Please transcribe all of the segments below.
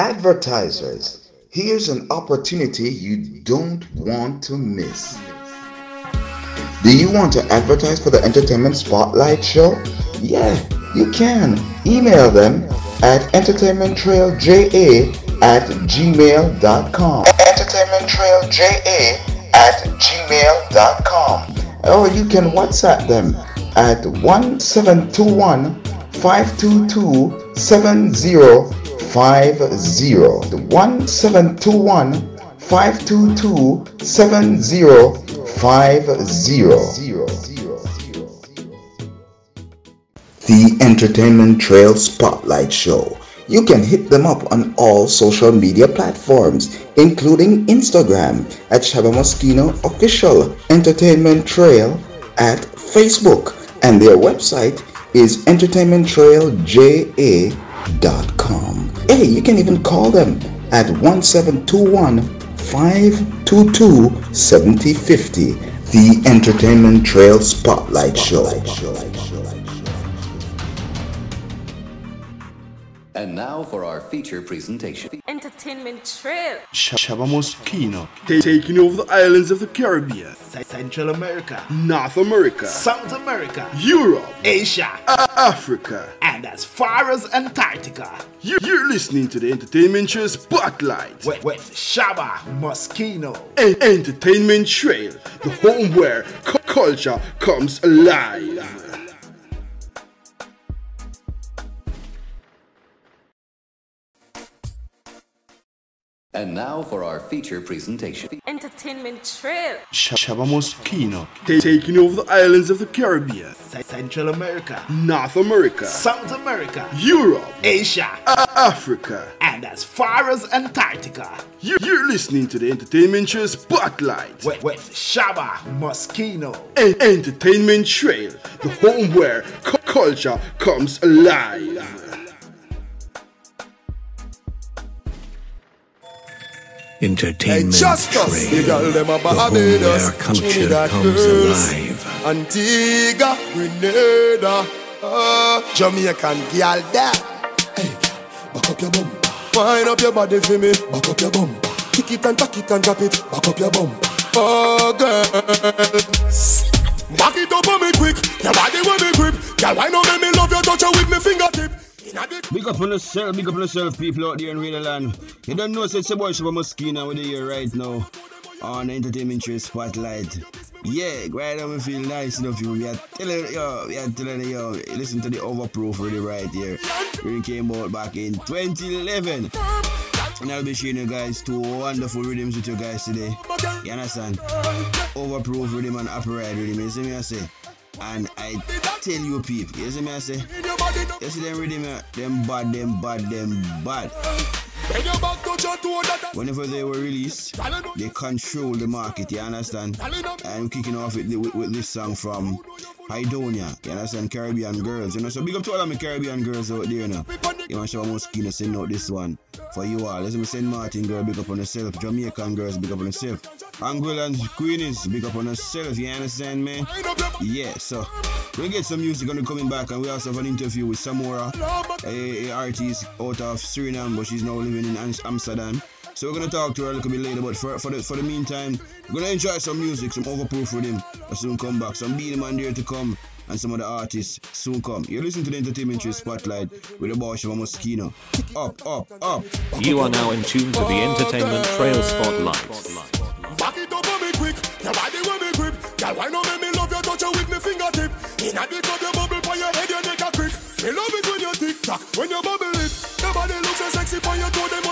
Advertisers, here's an opportunity you don't want to miss. Do you want to advertise for the Entertainment Spotlight Show? Yeah, you can. Email them at entertainmenttrailja at gmail.com. Entertainmenttrailja at gmail.com. Or you can WhatsApp them at 1721 522 50 1721 522 7050. The Entertainment Trail Spotlight Show. You can hit them up on all social media platforms, including Instagram at Shabba Muskeno Official, Entertainment Trail at Facebook, and their website is entertainmenttrailja.com. Hey, you can even call them at 1721 522 7050. The Entertainment Trail Spotlight Show. And now for our feature presentation. Entertainment Trail. Shabba Muskeno. Taking over the islands of the Caribbean, Central America, North America, South America, Europe, Asia, Africa, and as far as Antarctica. You- You're listening to the Entertainment Trail Spotlight. With, with Shabba Muskeno. En- Entertainment Trail, the home where cu- culture comes alive. And now for our feature presentation. Entertainment Trail. Shabba Muskeno. Taking over the islands of the Caribbean, Central America, North America, South America, Europe, Asia, Africa, and as far as Antarctica. You- You're listening to the Entertainment Trail Spotlight. With, with Shabba Muskeno. Entertainment Trail, the home where cu- culture comes alive. Entertainment Just us, Trail, the home where culture comes alive. Antigua, Grenada, uh, Jamaican girl that. Hey, back up your bum, wind up your body for me, back up your bum, kick it and tack it and drop it, back up your bum. Oh girl, back it up on me quick, your body with me grip, girl why not make me love your touch you with me fingertip. The Big up on yourself, big up on yourself, people out there in real land. You don't know, it's your boy Shabba Muskeno with you here right now on Entertainment Trail Spotlight. Yeah, right now we feel nice enough. You, we are telling you, we are telling you, listen to the overproof really right here. We came out back in 2011. And I'll be sharing you guys two wonderful rhythms with you guys today. You understand? Overproof rhythm and upright rhythm. You see me I say? And I tell you people, you see me I say? You see them rhythm, them bad, them bad, them bad. Whenever they were released, they control the market, you understand? And kicking off with, with, with this song from Hydonia, you understand? Caribbean girls, you know. So big up to all of my Caribbean girls out there, you know. You want to show Muskeno send out this one for you all. Listen, me St. Martin girl, big up on yourself. Jamaican girls, big up on yourself. Angola and Queenies, big up on yourself, you understand, man? Yeah, so we get some music on the coming back, and we also have an interview with Samora, a, a artist out of Suriname, but she's now living in Amsterdam. So we're gonna talk to her a little bit later, but for, for the for the meantime, we're gonna enjoy some music, some overproof rhythm. We'll soon come back. Some Beenie Man there to come, and some of the artists soon come. You're listening to the Entertainment Trail Spotlight with the boss of Muskeno. Up, up, up. You are now in tune to the Entertainment Trail Spotlight. Back it up on me quick, your body with me grip. Girl, why not make me love your touch with me fingertip? Inna the club, your bubble for your head, your neck a crick. Me love it when you tick tock, when you bubble it. Your body looks so sexy on your toe, them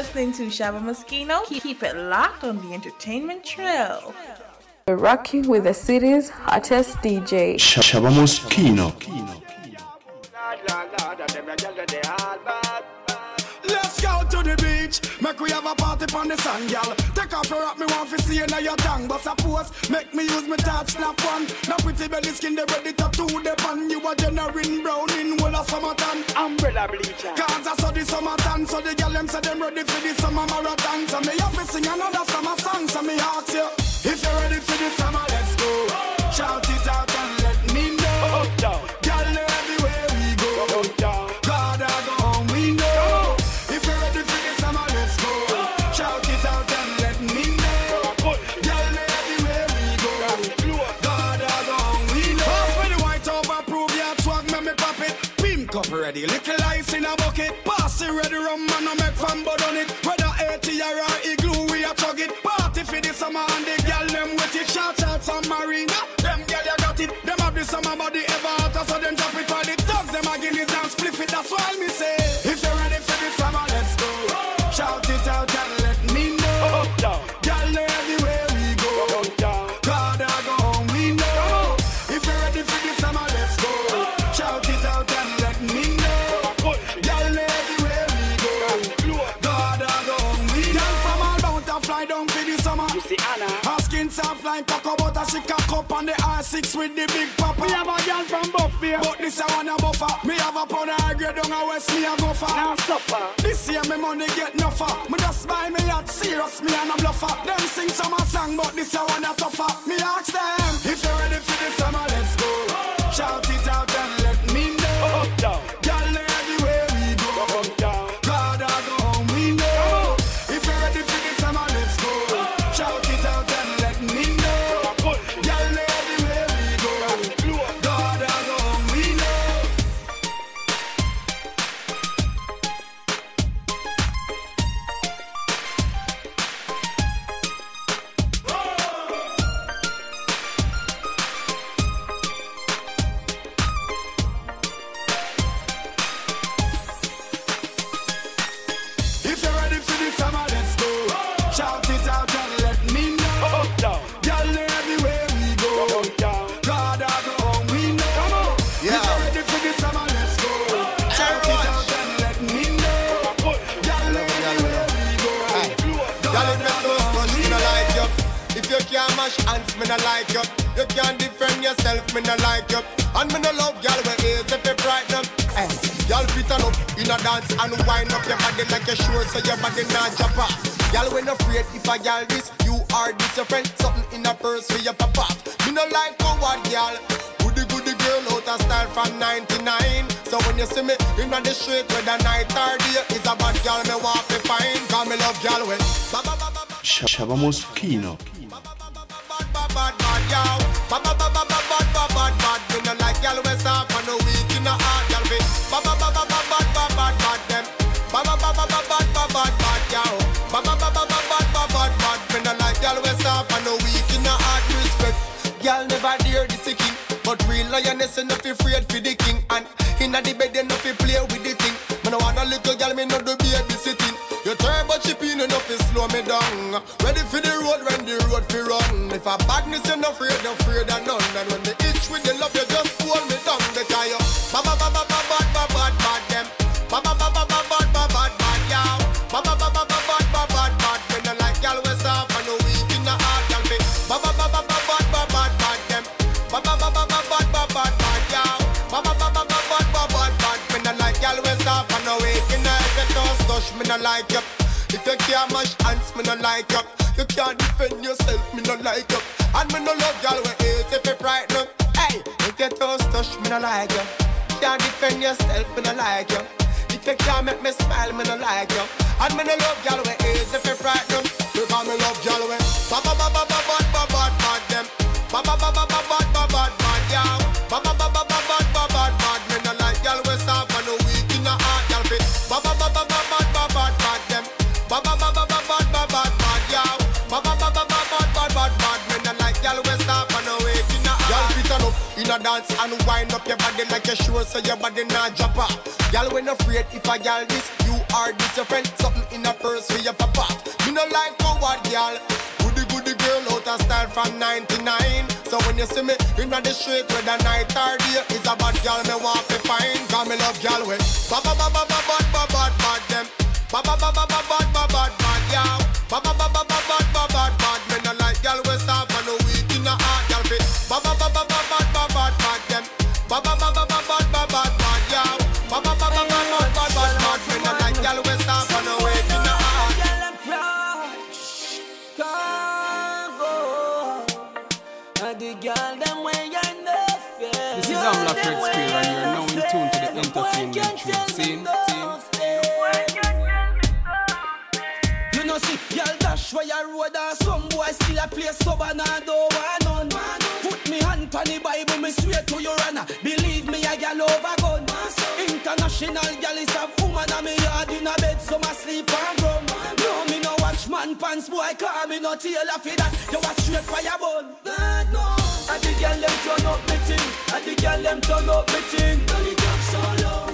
listening to Shabba Muskeno. Keep it locked on the entertainment trail. We're rocking with the city's hottest DJ. Shabba Muskeno. Let's go to the beach. Make we have a party on the sand, girl. Take off your rock, me want to see you now your tongue. But suppose, make me use my touch, snap one. Now pretty belly skin, they ready to do the pan. You are generating brown in whole of summertime. Umbrella bleacher. Cause I saw the summertime, so the girl them say them ready for the summer marathon. So me have to sing another summer song, so me ask you. If you're ready for the summer, let's go. Shout it out and let me know. Girl, everywhere ready, little ice in a bucket. Pass it ready, rum man, no make fun but on it. Whether 80 or igloo, we a chug it. Party for the summer and the girl them with it. Shout out some marina, them girl you got it. Them have the summer body ever hotter, so them drop it for the thugs. Them a guineas and split it. That's why me say, She cock up on the R6 with the big papa. Me have a girl from Buff Beer. But this I wanna buffer. Me have a pound of grade down a west, me a go for. Now suffer. This year me money get no for. Me just buy me yacht serious, me and a bluffer. Them sing summer song, but this I wanna tougher. Me ask them if you're ready for the summer, let's you can't mash hands, me no like you. You can't defend yourself, me no like you. And me no love y'all with ears if you frighten them. Hey, y'all fit up in a dance and wind up your body like a sure so your body not jump off. Y'all when afraid if I y'all this, you are this your friend. Something in a purse for your papa. Me no like coward y'all. Goody goody girl out of style from 99 So when you see me in the street whether night or day Is a bad girl me want to find Cause me love girl with Shabba Muskeno. Bad, bad, yow. Bad, bad, bad, bad, bad, bad, bad, bad. Me no like y'all we soft and no weak in the heart, y'all be. Bad, bad, bad, bad, bad, bad, bad, bad, them. Bad, bad, bad, bad, bad, bad, bad, bad, yow. Bad, bad, bad, bad, bad, bad, bad, bad. Me no like y'all we soft and no weak in the heart, respect. Y'all never dare this king, but real lioness enough afraid for the king. And inna the bed enough fi play with the thing. Me no want a little girl, me no do babysitting. You turbo chip in enough to slow me down. Ready for the road fi run. If a badness you no afraid, no afraid of none. And when the itch with the love, you just hold me down. Because you ba ba ba ba ba ba ba bad bad them. Ba ba ba ba ba ba ba bad bad yow. Ba ba ba ba ba ba ba bad bad. Me no like y'all and no weak in the heart, y'all be. Ba ba ba ba ba ba ba bad bad them. Ba ba ba ba ba ba ba bad bad yow. Ba ba ba ba ba ba ba bad bad. Me no like y'all we soft and no weak in the heart. Don't touch me no like you. You can't mash hands, me no like you. You can't defend yourself, me no like you. And me no love y'all we hate if you frighten them. Hey, if you toast touch, me no like you. Can't defend yourself, me no like you. If you can't make me smile, me no like you. And me no love y'all we hate if you frighten them. Because me love y'all we ba ba ba ba ba ba ba ba ba them. Ba ba ba ba a dance and wind up your body like you sure so your body not drop off. Girl, when afraid if a girl this, you are this your friend. Something in a purse for your papa. Me no like coward girl. Goody goody girl out of style from 99. So when you see me in the street a night or day, is a bad girl me want to find. Cause me love girl with ba ba ba ba ba ba ba ba bad them. Ba ba ba ba ba ba ba bad bad yow. Ba ba ba ba ba ba ba bad trade. You know see, y'all dash where you road and some boy still a play stubborn and don't want none. Put me hand on the Bible, me swear to your honor. Believe me, a gal over gun. International gal is a woman and me yard in a bed, so my sleep and rum. No, me no watch man pants, boy, call me no tailor for that. You a straight fire bun. God no. And the gal them turn up me thing, and the gal them turn up me thing.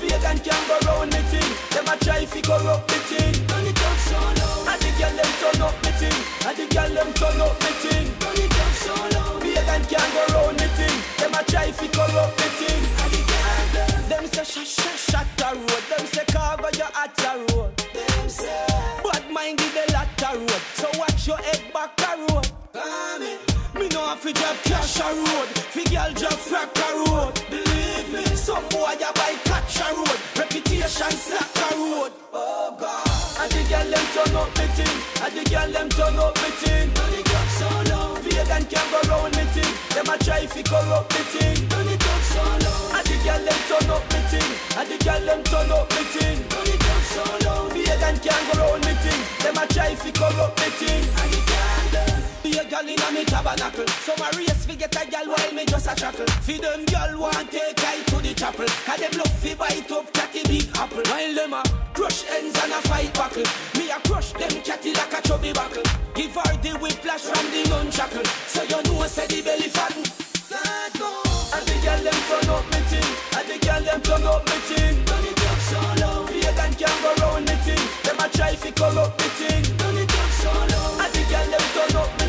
Turn it up so low. Vegan can go round me thing. Them a try fi corrupt me thing. Turn it up so low. And the gal them turn up me thing, and the gal them turn up me thing. Turn it up so low. Vegan can go round me thing. Them a try fi corrupt me thing. And the gal them. Them say shut shut shut the road. Them say cargo you at the road. Them say bad mind give the latter road. So watch your head back the road. Amen. Me know if you drop cash a road, fi girl drop frack a road. Believe me, some boy a buy catch a road, reputation slack a road. Oh God, and the girl them turn up me thing, and the girl them turn up me thing. Turn it up so low, vegan can go round me thing. Them a try fi corrupt me. Turn it up so low, and the girl them turn up me thing, and the girl them turn up me thing. Turn it up so low, vegan can go round me thing. Them a try fi corrupt me thing, and the girl them. Be a gal inna me tabernacle. Some a race fi get a gal while me just a chuckle. Fi them gal want take I to the chapel. Cause them love fi bite up catty big apple. While them a crush ends and a fight buckle. Me a crush them catty like a chubby buckle. Give her the whiplash from the nunchuckle. So you know say the belly fatten God no. And the gal them turn up me thing. And the gal them turn up me thing. Turn it up so low. Vegan can go round me thing. Them a try fi corrupt me Turn it up so low. And the gal them turn up me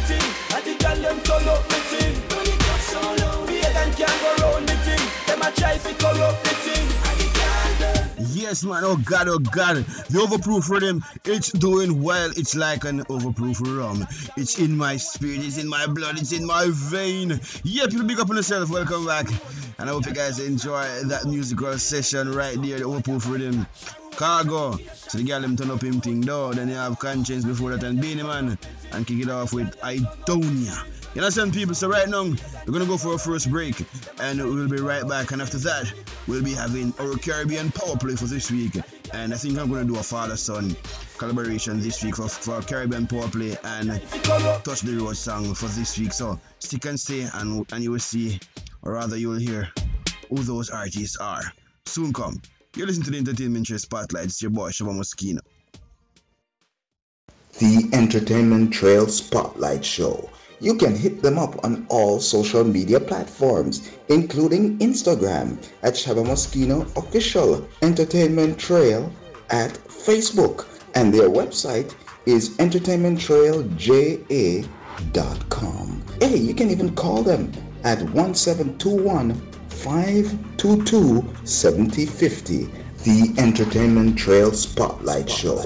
And the gal them turn up me thing Turn it up so low Vegan can go round me thing Them a try fi corrupt thing the them Yes, man. Oh God, oh God. The overproof rhythm, it's doing well. It's like an overproof rum. It's in my spirit, it's in my blood, it's in my vein. Yep, you big up on yourself. Welcome back. And I hope you guys enjoy that musical session right there, the overproof rhythm. Cargo. So the girl them turn up him thing though. Then you have conscience before that and Beenie Man. And kick it off with Idonia. You understand, people? So right now, we're gonna go for a first break, and we'll be right back. And after that, we'll be having our Caribbean power play for this week. And I think I'm gonna do a father-son collaboration this week for, for Caribbean power play and touch the road song for this week. So stick and stay, and and you will see, or rather, you will hear who those artists are. Soon come. You're listening to the Entertainment Show Spotlight. It's your boy Shabba Muskeno. The Entertainment Trail Spotlight Show. You can hit them up on all social media platforms, including Instagram at Shabba Muskeno Official, Entertainment Trail at Facebook, and their website is entertainmenttrailja.com. Hey, you can even call them at 1721 522 7050. The Entertainment Trail Spotlight Show.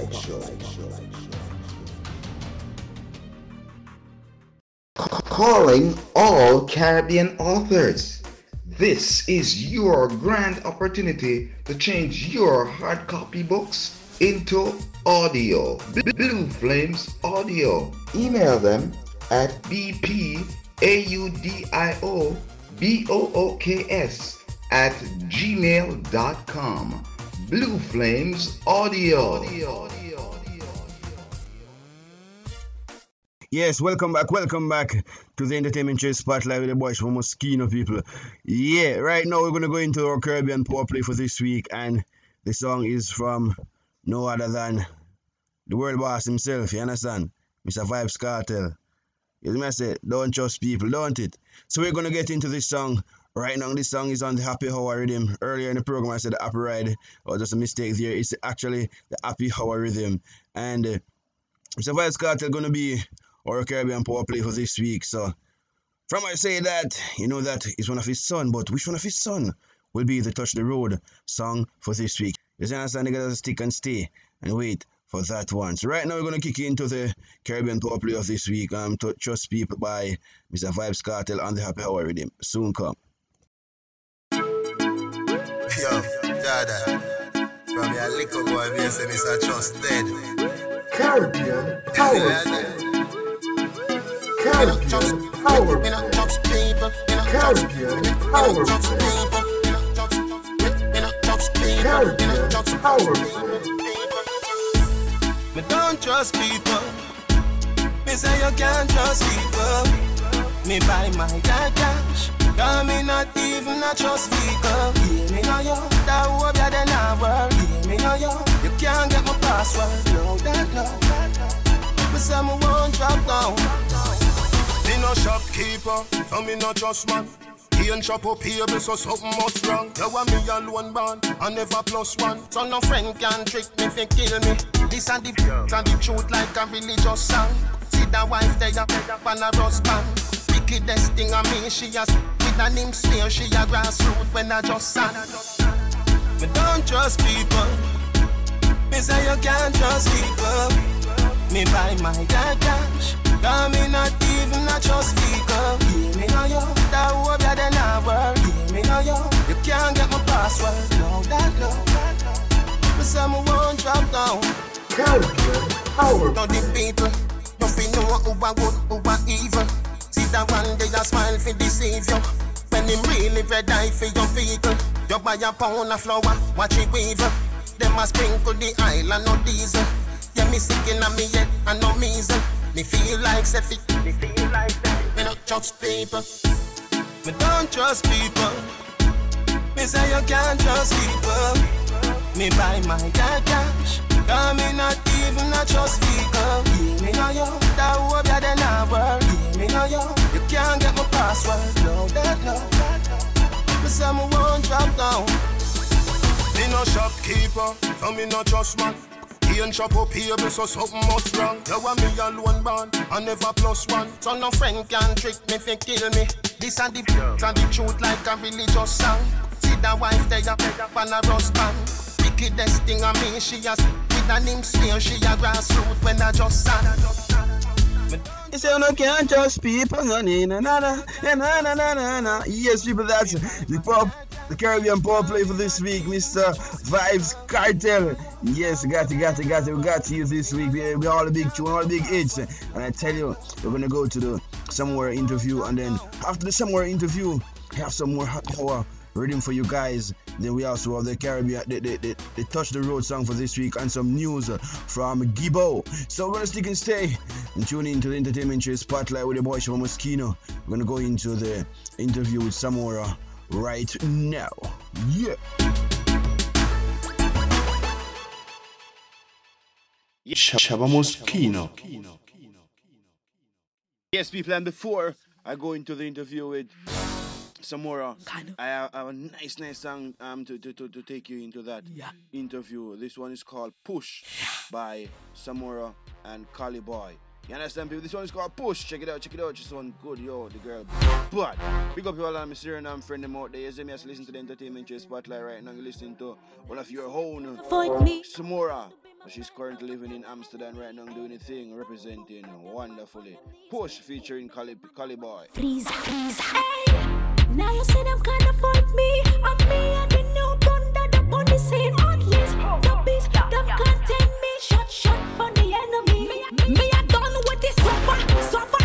Calling all Caribbean authors. This is your grand opportunity to change your hard copy books into audio. Blue Flames Audio. Email them at bpaudiobooks at gmail.com. Blue Flames Audio. Yes, welcome back, welcome back to the Entertainment Show Spotlight with the boys from Muskeno people. Yeah, right now we're gonna go into our Caribbean power play for this week, and the song is from no other than the world boss himself, you understand? Mr. Vybz Kartel. You know I say, don't trust people, don't it? So we're gonna get into this song Right now, this song is on the Happy Hour rhythm. Earlier in the program, I said the Happy Ride, or just a mistake there. It's actually the Happy Hour rhythm. And uh, Mr. Vybz Kartel going to be our Caribbean power play for this week. So, from I say that, you know that it's one of his son, but which one of his son will be the Touch the Road song for this week? You understand? You gotta stick and stay and wait for that one. So right now we're going to kick into the Caribbean Power Play of this week. Um, to Trust People by Mr. Vybz Kartel and the Happy Hour Rhythm. Soon come. Yo, Dada. From your little boy, me say Mr. Trust dead. Caribbean Power Caribbean Power Me not trust people. Me not trust people. Me not trust people. Me not trust people. Me not don't trust people. Me say you can't trust people. Me buy my dad cash. Cause me not even a trust vehicle. Yeah, me know you. That hope you then I work. Yeah, me know you. You can't get my password. No, that no. Me say me won't drop down. Me no shopkeeper, so me no trust man. He and shop up here, me so something must wrong. You want me alone born, I never plus one. So no friend can trick me, fi kill me. This and the and the truth like a religious song. See the wife there, on a rust band. Wickedest thing I mean, she has with a name smear, she a grassroots when I just sang. Me don't trust people. Me say you can't trust people. Me buy my dad cash. Cause me not even a trust vehicle. Yeah, me know you. That hope you then I work. Yeah, me know you. You can't get my password. No, that no. Me say me won't drop down. Caribbean Power. Now the people, fi know who a good, who evil. See that one day a smile fi deceive you. When him really red eye for your vehicle. You buy a pound of flour, watch it weave. Them a sprinkle the island no diesel. Yeah, me sick in me head and no measles. Me feel like fit. Me feel like that. Me not trust people. Me don't trust people. Me say you can't trust people. Me buy my dad cash. Cause me not even a trust. Yeah, me know you. That hope you then I work. Me know you. You can't get my password. No, that no. Me say me won't drop down. Me no shopkeeper, so me no trust man. He and shop up here, me so something must wrong. You want me alone born, I never plus one. So no friend can trick me, fi kill me. This and the and the truth like a religious song. See the wife there, on a rust band. Wickedest thing I mean, she has with a name smear, she a grassroots when I just sang. You say no can't trust people, no na na na na na na na na na. Yes, people, that's the pop, the Caribbean power play for this week, Mr. Vybz Kartel. Yes, got it, got it, got it. We got to you this week. We, we all the big tune, all the big hits. And I tell you, we're gonna go to the somewhere interview, and then after the somewhere interview, have some more hot power reading for you guys. Then we also have the Caribbean, the, the, the, the Touch the Road song for this week, and some news from Gibo. So we're gonna stick and stay and tune into the entertainment show spotlight with the boy from Muskeno. We're gonna go into the interview with Samora right now. Yeah. Shabba Muskeno. Yes, people, and before I go into the interview with Samora, I have, I have a nice, nice song um, to, to, to, to take you into that interview. This one is called Push by Samora and Kali Boy. You understand, people? This one is called Push. Check it out, check it out. This one good, yo, the girl. But, big up you all, I'm Suriname friend them out there. You see me as listen to the entertainment show spotlight right now. You're listening to one of your own, Samora. She's currently living in Amsterdam right now, doing a thing, representing wonderfully. Push featuring Cali, Kali Boy. Freeze, freeze, hey. Now you say them can't afford me. I'm me and the new gun that up on the scene. Oh yes, the beast, them can't take me. Shot, shot on the enemy. Me, me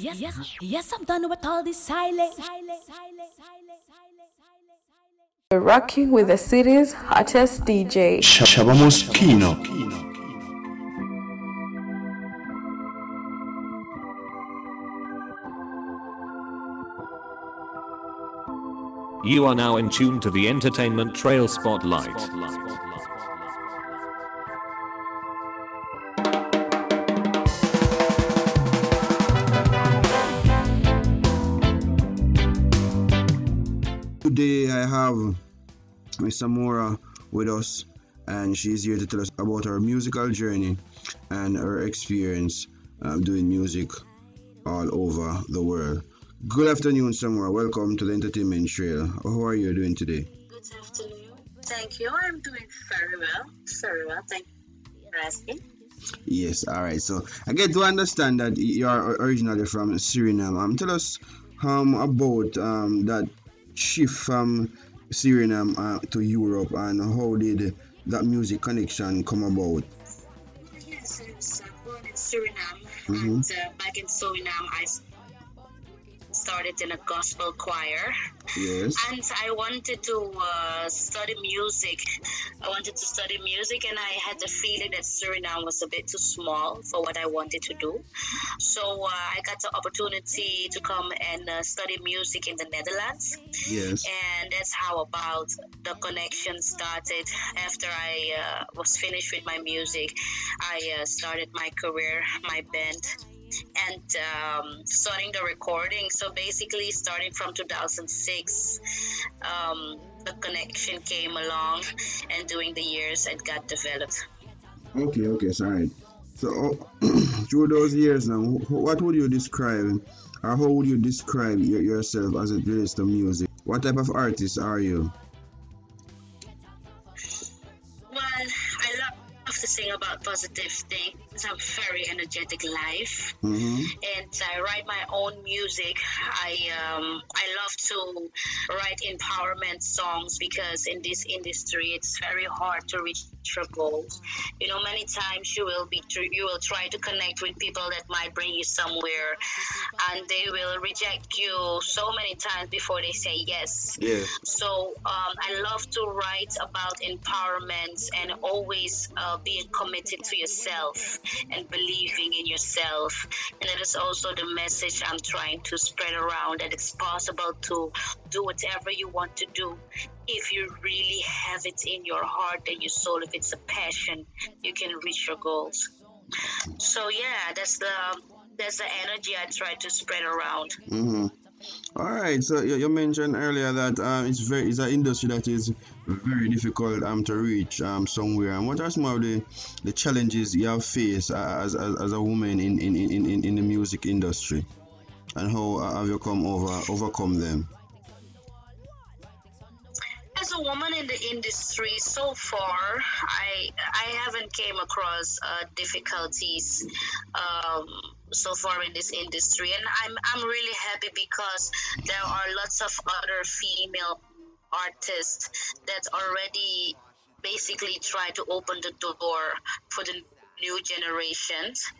Yes, I'm done. Yes, yes, yes, yes, I'm done with all this silence. You're rocking with the city's hottest DJ. Shabba Muskeno. You are now in tune to the Entertainment Trail Spotlight. Today I have Miss Samora with us, and she's here to tell us about her musical journey and her experience um, doing music all over the world. Good afternoon, Samora. Welcome to the Entertainment Trail. How are you doing today? Good afternoon. Thank you. I'm doing very well. Very well. Thank you for asking. Yes, all right. So I get to understand that you are originally from Suriname. Um, tell us um, about um, that shift from Suriname uh, to Europe and how did that music connection come about? Yes, I was uh, born in Suriname, Mhm. and uh, back in Suriname, I started in a gospel choir. Yes. And I wanted to uh, study music. I wanted to study music, and I had the feeling that Suriname was a bit too small for what I wanted to do. So uh, I got the opportunity to come and uh, study music in the Netherlands. Yes. And that's how about the connection started. After I uh, was finished with my music, I uh, started my career, my band, and um, starting the recording. So basically, starting from 2006, um, the connection came along, and during the years, it got developed. Okay, okay, sorry. So through those years now, what would you describe, or how would you describe your, yourself as it relates to music? What type of artist are you? Well, I love to sing about positive things. I'm very energetic life. Mm-hmm. and I write my own music. I um, I love to write empowerment songs because in this industry it's very hard to reach your goals. You know, many times you will be tr- you will try to connect with people that might bring you somewhere, and they will reject you so many times before they say yes. Yeah. So um, I love to write about empowerment and always uh, being committed to yourself and believing in yourself. And that is also the message I'm trying to spread around that it's possible to do whatever you want to do if you really have it in your heart and your soul. If it's a passion, you can reach your goals. So yeah, that's the that's the energy I try to spread around. Mm-hmm. All right. So you, mentioned earlier that um, it's very it's an industry that is very difficult um to reach um somewhere. And what are some of the, the challenges you have faced uh, as, as, as a woman in, in, in, in, the music industry, and how uh, have you come over overcome them? as a woman in the industry so far i i haven't came across uh, difficulties um, so far in this industry and i'm i'm really happy because there are lots of other female artists that already basically try to open the door for the new generations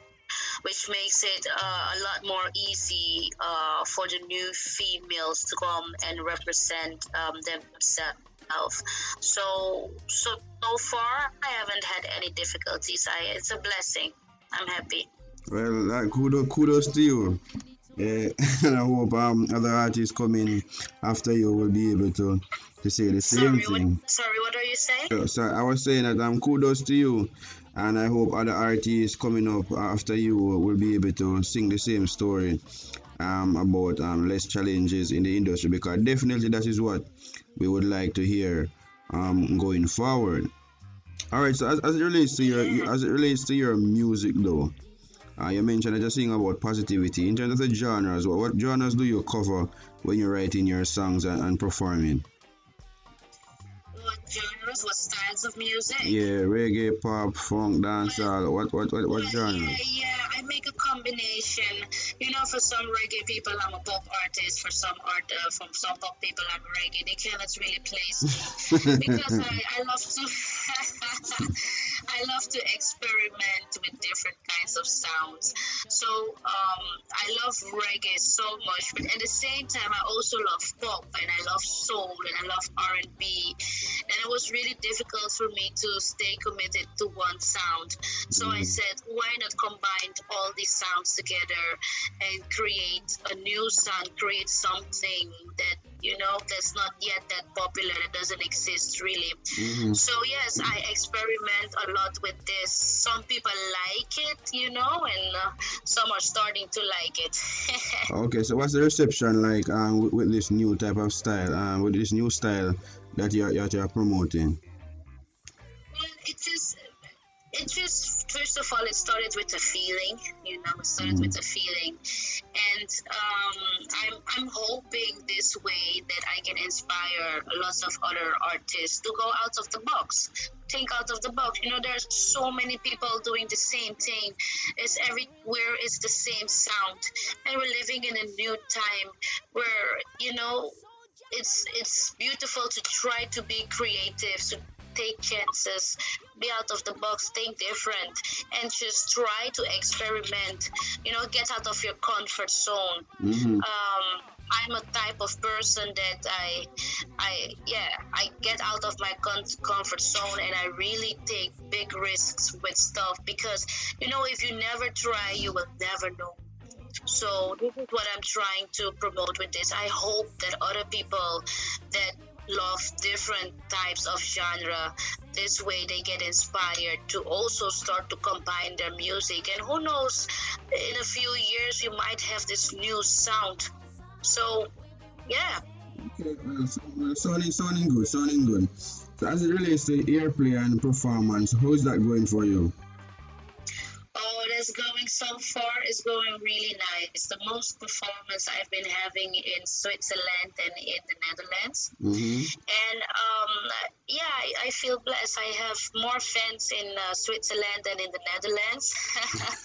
which makes it uh, a lot more easy uh, for the new females to come and represent um, themselves. So, so so far, I haven't had any difficulties. I, it's a blessing. I'm happy. Well, uh, kudos, kudos to you. Yeah, and I hope um, other artists coming after you will be able to, to say the same Sorry, thing. what, sorry, what are you saying? So, I was saying that um, kudos to you, and I hope other artists coming up after you will be able to sing the same story um, about um, less challenges in the industry because definitely that is what we would like to hear um, going forward. All right, so as, as it relates to your as it relates to your music though, uh, you mentioned that you're singing about positivity. In terms of the genres, what, what genres do you cover when you're writing your songs and, and performing? What genres? What styles of music? Yeah, reggae, pop, funk, dancehall. What what what what genres? Yeah, yeah, I make a combination. You know, for some reggae people, I'm a pop artist. For some art, uh, from some pop people, I'm reggae. They cannot really place me because I, I love to. I love to experiment with different kinds of sounds. So um, I love reggae so much, but at the same time, I also love pop and I love soul and I love R and B. And it was really difficult for me to stay committed to one sound. So I said, why not combine all these sounds together and create a new sound, create something that you know that's not yet that popular, that doesn't exist really. Mhm. So yes, I experiment a lot with this. Some people like it, you know, and uh, some are starting to like it. Okay, so what's the reception like um, with, with this new type of style, um, with this new style that you're, that you're promoting? Well, it just, it just, first of all, it started with a feeling, you know, it started with a feeling. I'm, I'm hoping this way that I can inspire lots of other artists to go out of the box. Think out of the box. You know, there's so many people doing the same thing. It's everywhere it's the same sound. And we're living in a new time where, you know, it's it's beautiful to try to be creative to take chances be out of the box think different and just try to experiment you know get out of your comfort zone Mhm. um, i'm a type of person that i i yeah i get out of my con- comfort zone and i really take big risks with stuff because you know if you never try you will never know so this is what I'm trying to promote with this. I hope that other people that love different types of genre, this way they get inspired to also start to combine their music. And who knows, in a few years you might have this new sound. So, yeah. Okay, well, so, well, sounding, sounding good, sounding good. So as it relates to airplay and performance, how's that going for you? That's going so far is going really nice. It's the most performance I've been having in Switzerland and in the Netherlands. Mm-hmm. And um, yeah, I, I feel blessed. I have more fans in uh, Switzerland than in the Netherlands.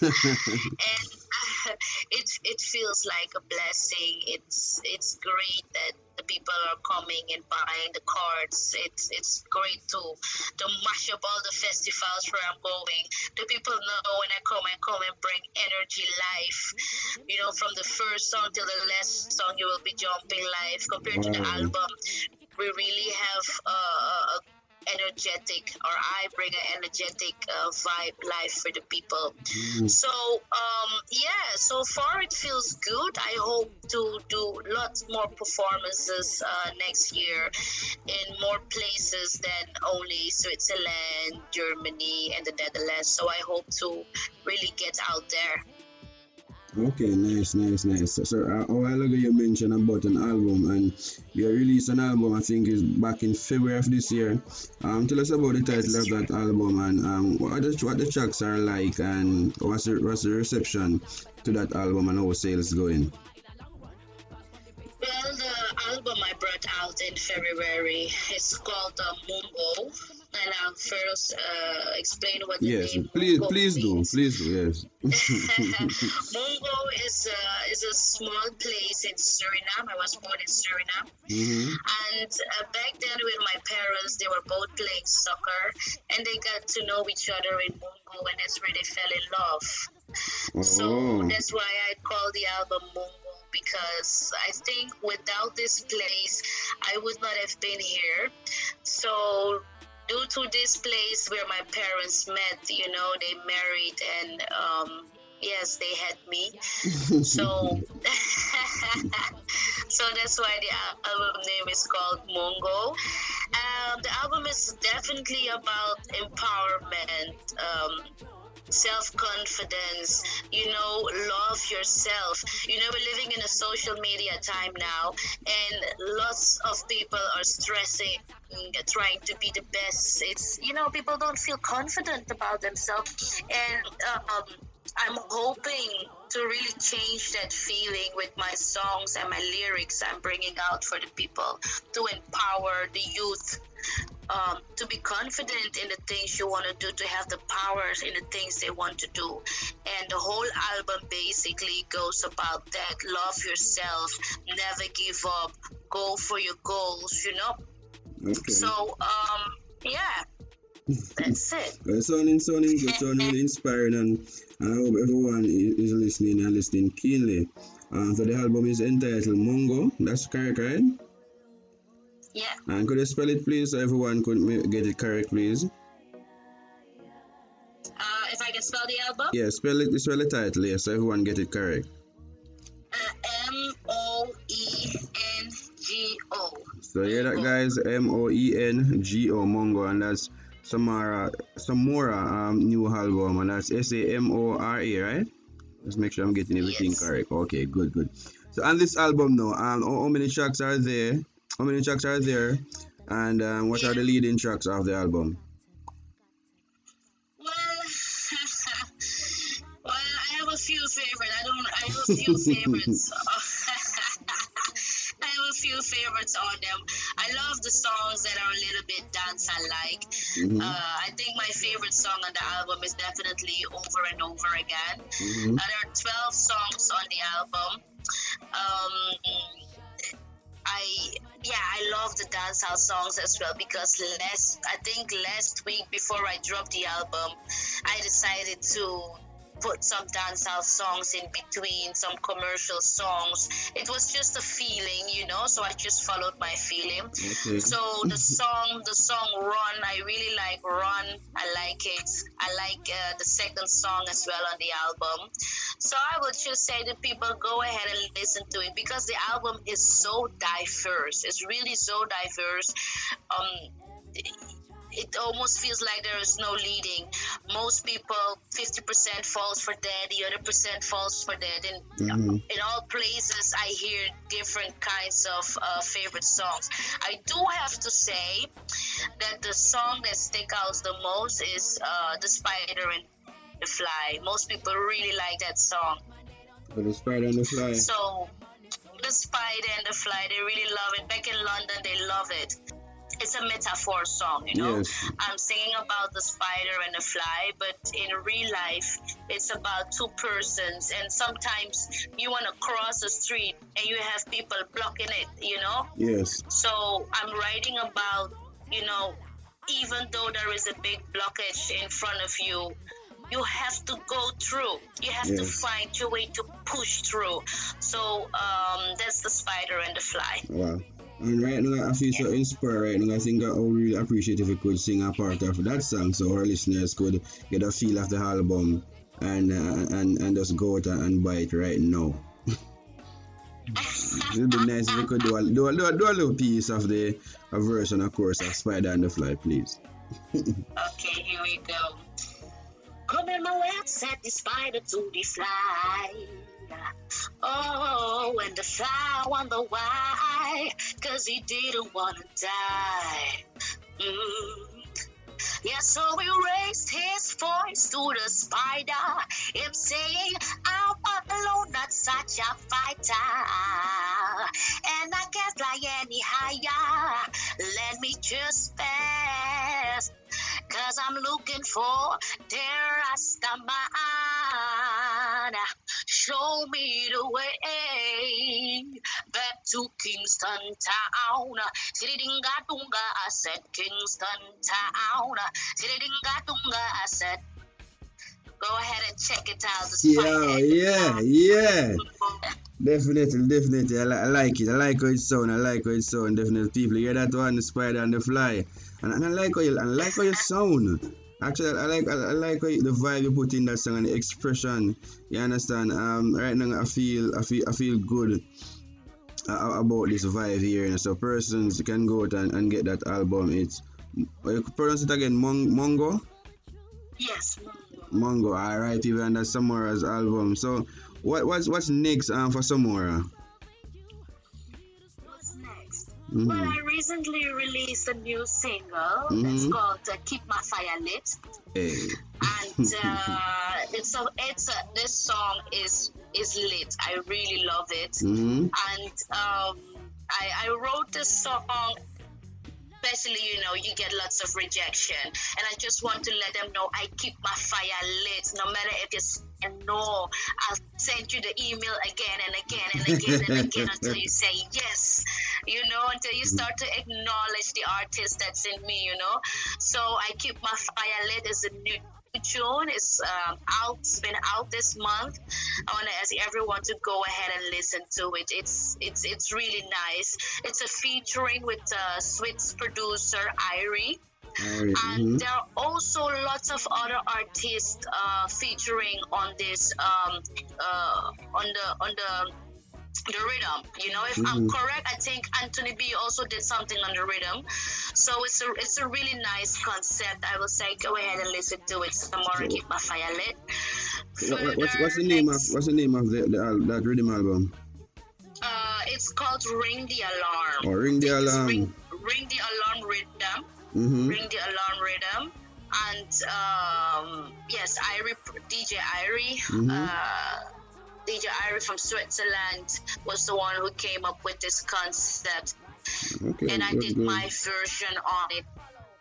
and uh, it, it feels like a blessing. It's, it's great that the people are coming and buying the cards. It's, it's great to, to mash up all the festivals where I'm going. The people know when I come, I come and bring energy life. You know, from the first song till the last song, you will be jumping live. Compared to the album, we really have uh, a energetic, or I bring an energetic uh, vibe life for the people. Mhm. So um, yeah, so far it feels good. I hope to do lots more performances uh, next year in more places than only Switzerland, Germany, and the Netherlands. So I hope to really get out there. Okay, nice, nice, nice. So, uh, a while ago you mentioned about an album, and you released an album. I think is back in February of this year. Um, tell us about the title of that album and um, what the what the tracks are like, and what's the what's the reception to that album and how sales going. Well, the album I brought out in February is called uh, Moengo, and I'll first uh, explain what the Yes, please, Mumbo please do, please do. Yes. Moengo is a, is a small place in Suriname. I was born in Suriname. Mhm. And uh, back then, with my parents, they were both playing soccer and they got to know each other in Moengo, and that's where they fell in love. So Oh. that's why I call the album Moengo because I think without this place, I would not have been here. So due to this place where my parents met, you know, they married and um, yes, they had me. so so that's why the album name is called Moengo. Um, the album is definitely about empowerment. Um, self confidence, you know, love yourself. You know, we're living in a social media time now, and lots of people are stressing, trying to be the best. It's, you know, people don't feel confident about themselves. And um, I'm hoping to really change that feeling with my songs and my lyrics I'm bringing out for the people to empower the youth um, to be confident in the things you want to do, to have the powers in the things they want to do. And the whole album basically goes about that love yourself, never give up, go for your goals, you know? Okay. So, um, yeah. That's it. Well, sounding, sounding good, sounding inspiring, and I hope everyone is listening and listening keenly. Uh, so the album is entitled Moengo. That's correct, right? Yeah. And could you spell it, please, so everyone could get it correct, please? Uh, if I can spell the album, Yeah, spell it. Spell the title, yeah, so everyone get it correct. M O E N G O. So yeah, that guys, M O E N G O Moengo, and that's Samara Samora um new album, and that's S A M O R A, right? Let's make sure I'm getting everything correct. Okay, good, good. So on this album now, um, how, how many tracks are there? How many tracks are there? And um, what are the leading tracks of the album? Well, Well, I have a few favorites. I don't. I have a few favorites. songs that are a little bit dance like. Mhm. Uh, I think my favorite song on the album is definitely Over and Over Again. Mhm. Uh, there are 12 songs on the album. Um, I yeah, I love the dancehall songs as well because last I think last week before I dropped the album, I decided to put some dancehall songs in between some commercial songs. It was just a feeling, you know, so I just followed my feeling. Okay. So the song, the song "Run," I really like "Run." I like it. I like uh, the second song as well on the album. So I would just say to people, go ahead and listen to it because the album is so diverse. It's really so diverse. Um, it almost feels like there is no leading. Most people, 50% falls for dead, the other percent falls for dead. And Mhm. in all places, I hear different kinds of uh, favorite songs. I do have to say that the song that sticks out the most is uh, The Spider and the Fly. Most people really like that song. For the Spider and the Fly. So, The Spider and the Fly, they really love it. Back in London, they love it. It's a metaphor song, you know. Yes. I'm singing about the spider and the fly, but in real life, it's about two persons. And sometimes you want to cross the street and you have people blocking it, you know. Yes. So I'm writing about, you know, even though there is a big blockage in front of you, you have to go through. You have to find your way to push through. So um, that's the spider and the fly. Wow. And right now, I feel so inspired right now. I think I would really appreciate if you could sing a part of that song so our listeners could get a feel of the album and uh, and and just go out and buy it right now. it would be nice if you could do a, do a, do a, do a little piece of the a version, of course, of Spider and the Fly, please. Okay, here we go. Come in my web, set the spider to the fly. Oh, and the fly wonder why, cause he didn't wanna die. Mm. Yeah, so he raised his voice to the spider, him saying, I'm alone, not such a fighter. And I can't fly any higher. Let me just pass. Cause I'm looking for the Rastaman. Show me the way back to Kingston Town. Tididinga dunga, I said Kingston Town. Tididinga dunga, I said. Go ahead and check it out. Yeah, yeah, yeah. Definitely, definitely. I, li- I like it. I like how it sound. I like how it sound. Definitely, people hear that one, the spider and the fly, and, and I like how you, I like how you sound. Actually, I like, I, like how you, the vibe you put in that song and the expression. You understand? Um, right now I feel, I feel, I feel good uh, about this vibe here. And so persons can go out and, and get that album. It's, uh, pronounce it again, Mon- Moengo. Yes. Moengo, alright, even and that's Samora's album. So, what what's what's next um, for Samora? Next? Mhm. Well, I recently released a new single. It's Mhm. called uh, "Keep My Fire Lit," Hey. and uh, it's a it's a this song is is lit. I really love it, Mhm. and um, I I wrote this song. Especially, you know, you get lots of rejection, and I just want to let them know I keep my fire lit. No matter if it's no, I'll send you the email again and again and again and again until you say yes. you know, until you start to acknowledge the artist that's in me, you know. So I keep my fire lit as a new tune. It's um, out. It's been out this month. I want to ask everyone to go ahead and listen to it. It's it's it's really nice. It's a featuring with uh, Swiss producer Irie. Alright, And there are also lots of other artists uh, featuring on this um, uh, on the on the the rhythm. You know, if I'm Mhm. correct, I think Anthony B also did something on the rhythm. So it's a it's a really nice concept. I will say go ahead and listen to it some more and keep my fire lit. What- what's, what's the name of what's the name of the, the that rhythm album? Uh, it's called Ring the Alarm. Or Ring the Alarm. Ring, Ring the Alarm Rhythm. Mm-hmm. Ring the Alarm Rhythm. And um, yes, Irie, DJ Irie, Mhm. uh, DJ Irie from Switzerland was the one who came up with this concept. Okay, and I did good. my version on it.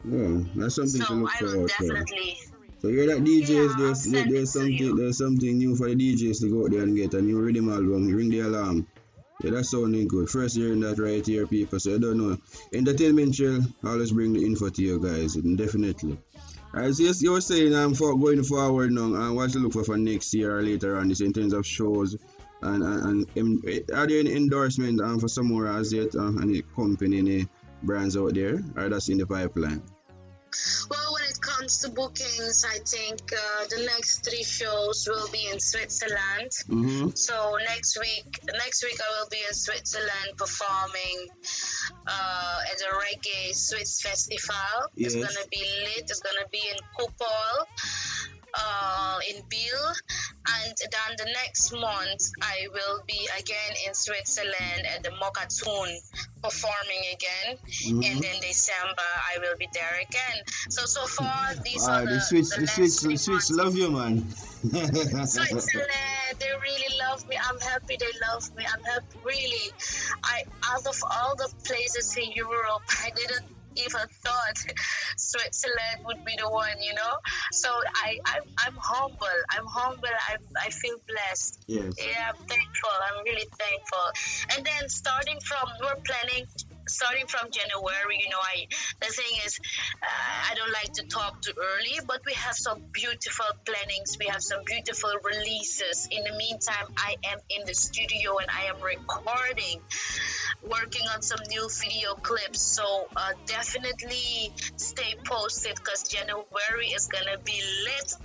Yeah, that's something so to look I forward to. So you're that DJs, there's there, there's something there's something new for the DJs to go out there and get a new rhythm album, ring the alarm. Yeah, that's sounding good. First hearing that right here, people. So I don't know. Entertainment chill, always bring the info to you guys, definitely. As yes, you were saying, I'm for going forward now, and what to look for for next year or later on, this in terms of shows, and and, and um, are there any endorsement um, for some more as yet, uh, any company, any brands out there, or that's in the pipeline? Well, comes to bookings, I think uh, the next three shows will be in Switzerland. Mm-hmm. So next week, next week I will be in Switzerland performing uh, at the Reggae Swiss Festival. It's gonna be lit. It's gonna be in Kupol, uh, in Biel, and then the next month I will be again in Switzerland at the Mokatun performing again, Mhm. and then December I will be there again. So so far these Ah, are the the, Swiss, the the Swiss, the Swiss love you, man. Switzerland, they really love me. I'm happy they love me. I'm happy, really. I out of all the places in Europe, I didn't even thought Switzerland would be the one, you know. So I, I I'm humble. I'm humble. I I feel blessed. Yes. Yeah, I'm thankful. I'm really thankful. And then starting from, we're planning starting from January, you know, I the thing is, uh, I don't like to talk too early, but we have some beautiful plannings. We have some beautiful releases. In the meantime, I am in the studio and I am recording, working on some new video clips. So uh, definitely stay posted because January is gonna be lit.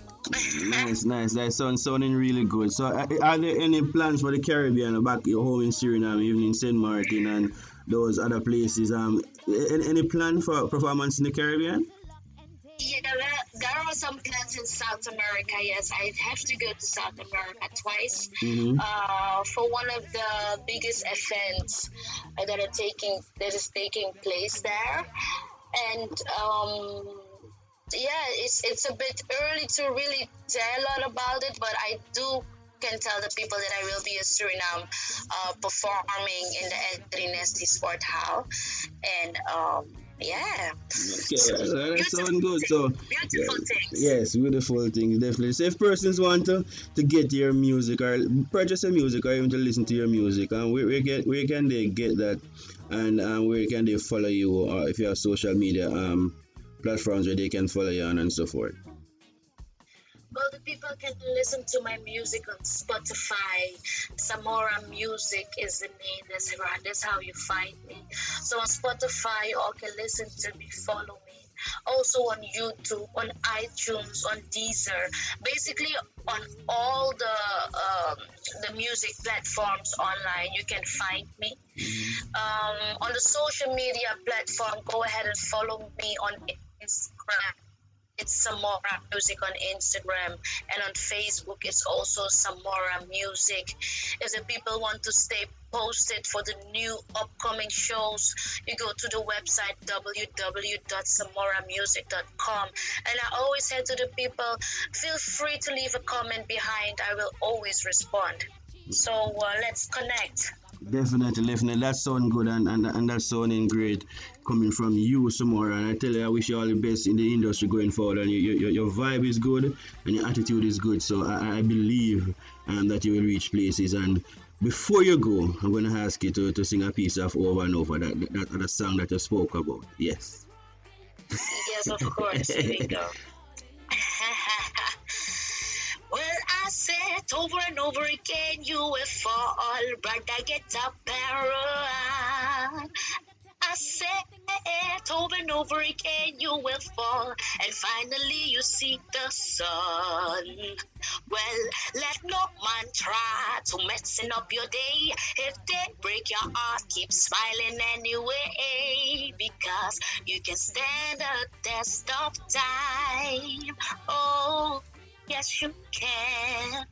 nice, nice. That sounds sounding really good. So, are, there any plans for the Caribbean, back home in Suriname, even in Saint Martin and those other places? Um, any, any plan for performance in the Caribbean? Yeah, there, there are some plans in South America. Yes, I have to go to South America twice Mhm. uh, for one of the biggest events that are taking that is taking place there, and um, yeah, it's it's a bit early to really tell a lot about it, but I do can tell the people that I will be in Suriname uh, performing in the Anthony Nesty Sport Hall, and um, yeah. Okay, that, that sounds good. So, Beautiful things. yes, beautiful things, definitely. So, if persons want to, to get your music or purchase your music or even to listen to your music, and where, where, can, where can they get that? And um, where can they follow you? Or if you have social media um, platforms where they can follow you on and so forth. Well, the people can listen to my music on Spotify. Samora Music is the name. That's. That's how you find me. So on Spotify, you all can listen to me, follow me. Also on YouTube, on iTunes, on Deezer. Basically, on all the um, the music platforms online, you can find me. Um, on the social media platform, go ahead and follow me on Instagram it's Samora Music on Instagram and on Facebook it's also Samora Music. If the people want to stay posted for the new upcoming shows, you go to the website www.samoramusic.com. And I always say to the people, feel free to leave a comment behind. I will always respond. So uh, let's connect. Definitely, definitely. That sounds good and, and, and that's sounding great coming from you, Samora. And I tell you, I wish you all the best in the industry going forward. And your, your, your vibe is good and your attitude is good. So I, I believe um, that you will reach places and before you go, I'm going to ask you to, to sing a piece of Over and Over, that, that, that song that you spoke about. Yes. Yes, of course. Here over and over again, you will fall, brother, get up and. I said over and over again, you will fall, and finally you see the sun. Well, let no man try to messing up your day. If they break your heart, keep smiling anyway, because you can stand the test of time. Oh, yes, you can.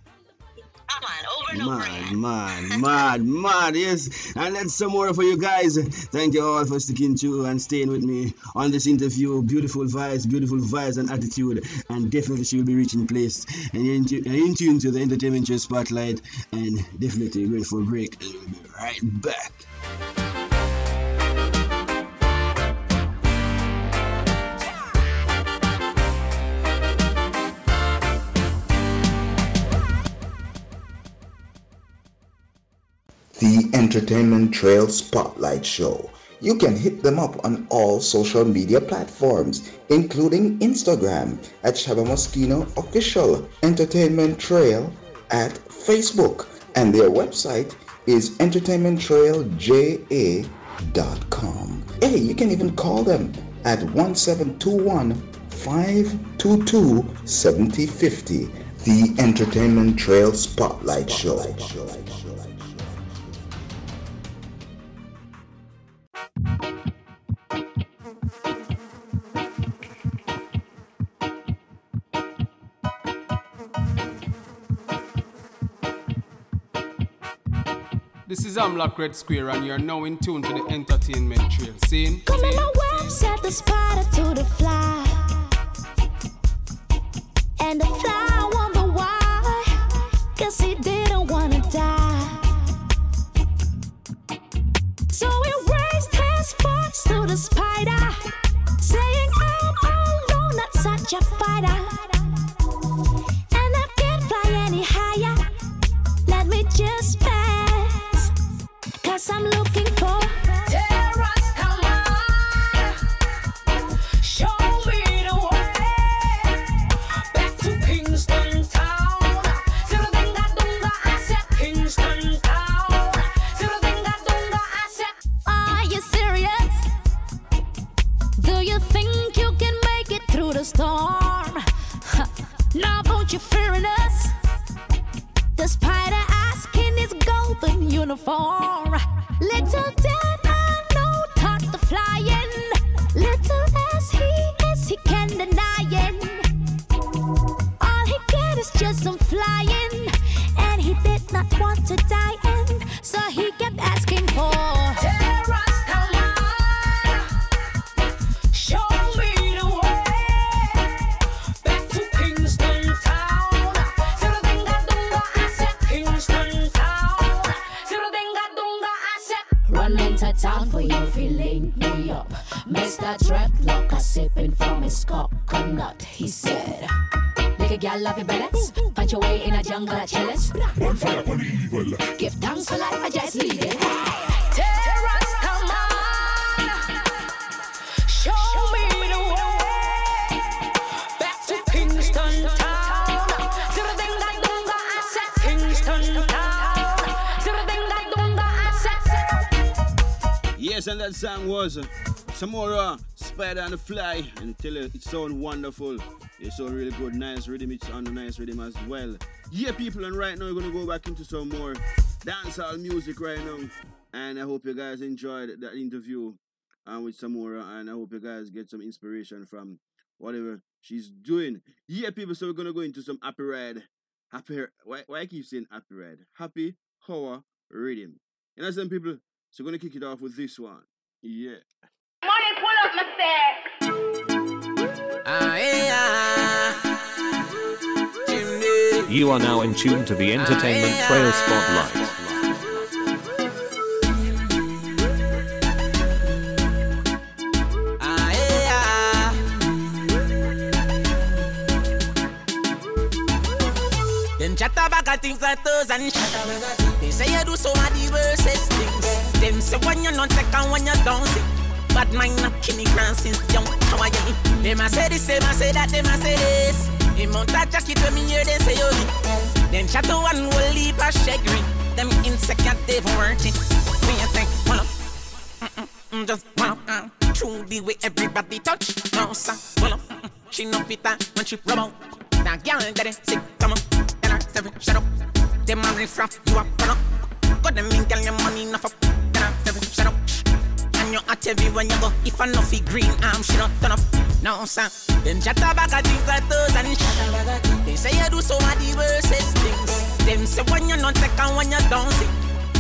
Come on, over and over. Man, man, man, man, yes. And that's some more for you guys. Thank you all for sticking to and staying with me on this interview. Beautiful vibes, beautiful vibes and attitude. And definitely she will be reaching place and in, in tune to the entertainment show spotlight. And definitely for break. And we'll be right back. The Entertainment Trail Spotlight Show. You can hit them up on all social media platforms, including Instagram at Shabba Muskeno Official, Entertainment Trail at Facebook, and their website is entertainmenttrailja.com. Hey, you can even call them at 1721 522 7050. The Entertainment Trail Spotlight Show. This is um, Amlock Red Square, and you're now in tune to the entertainment trail. Scene. The spider to the fly. Yes, and that song was uh, Samora, Spider and the Fly. And tell you, it sound wonderful. It sound really good, nice rhythm. It's on a nice rhythm as well. Yeah, people, and right now we're gonna go back into some more dancehall music right now. And I hope you guys enjoyed that interview uh, with Samora, and I hope you guys get some inspiration from whatever she's doing. Yeah, people, so we're gonna go into some happy ride. Happy, why, why I keep saying happy ride? Happy hour rhythm. You know, some people, so we're gonna kick it off with this one. Yeah. Money pull up my stairs. Ah, yeah. You are now in tune to the Entertainment Trail Spotlight. Them chat about things like those and They say you do some of the worstest things. Them say when you're not and when you don't see. Bad mind not kill me grand since young. How are you? Them a say this, them a say that, them a say this. In mount a jacket when me hear them say yo. Then chat one will leave a shaggy. Them insect they've worked it. Me a think, hold up. Mm, just one up. Uh, true the way everybody touch. No, sir, hold up. She no fit that when she rub out. That girl that is sick, come on. Shut up. Them a riff you a up. Got them in, girl, your money enough up. I seven, shut up. And you at everywhere you go. If I no fi green she not turn up. No, sir. Them chatter back at things like those and shit. They say you do so many worstest things. Them say when you not take and when you don't see.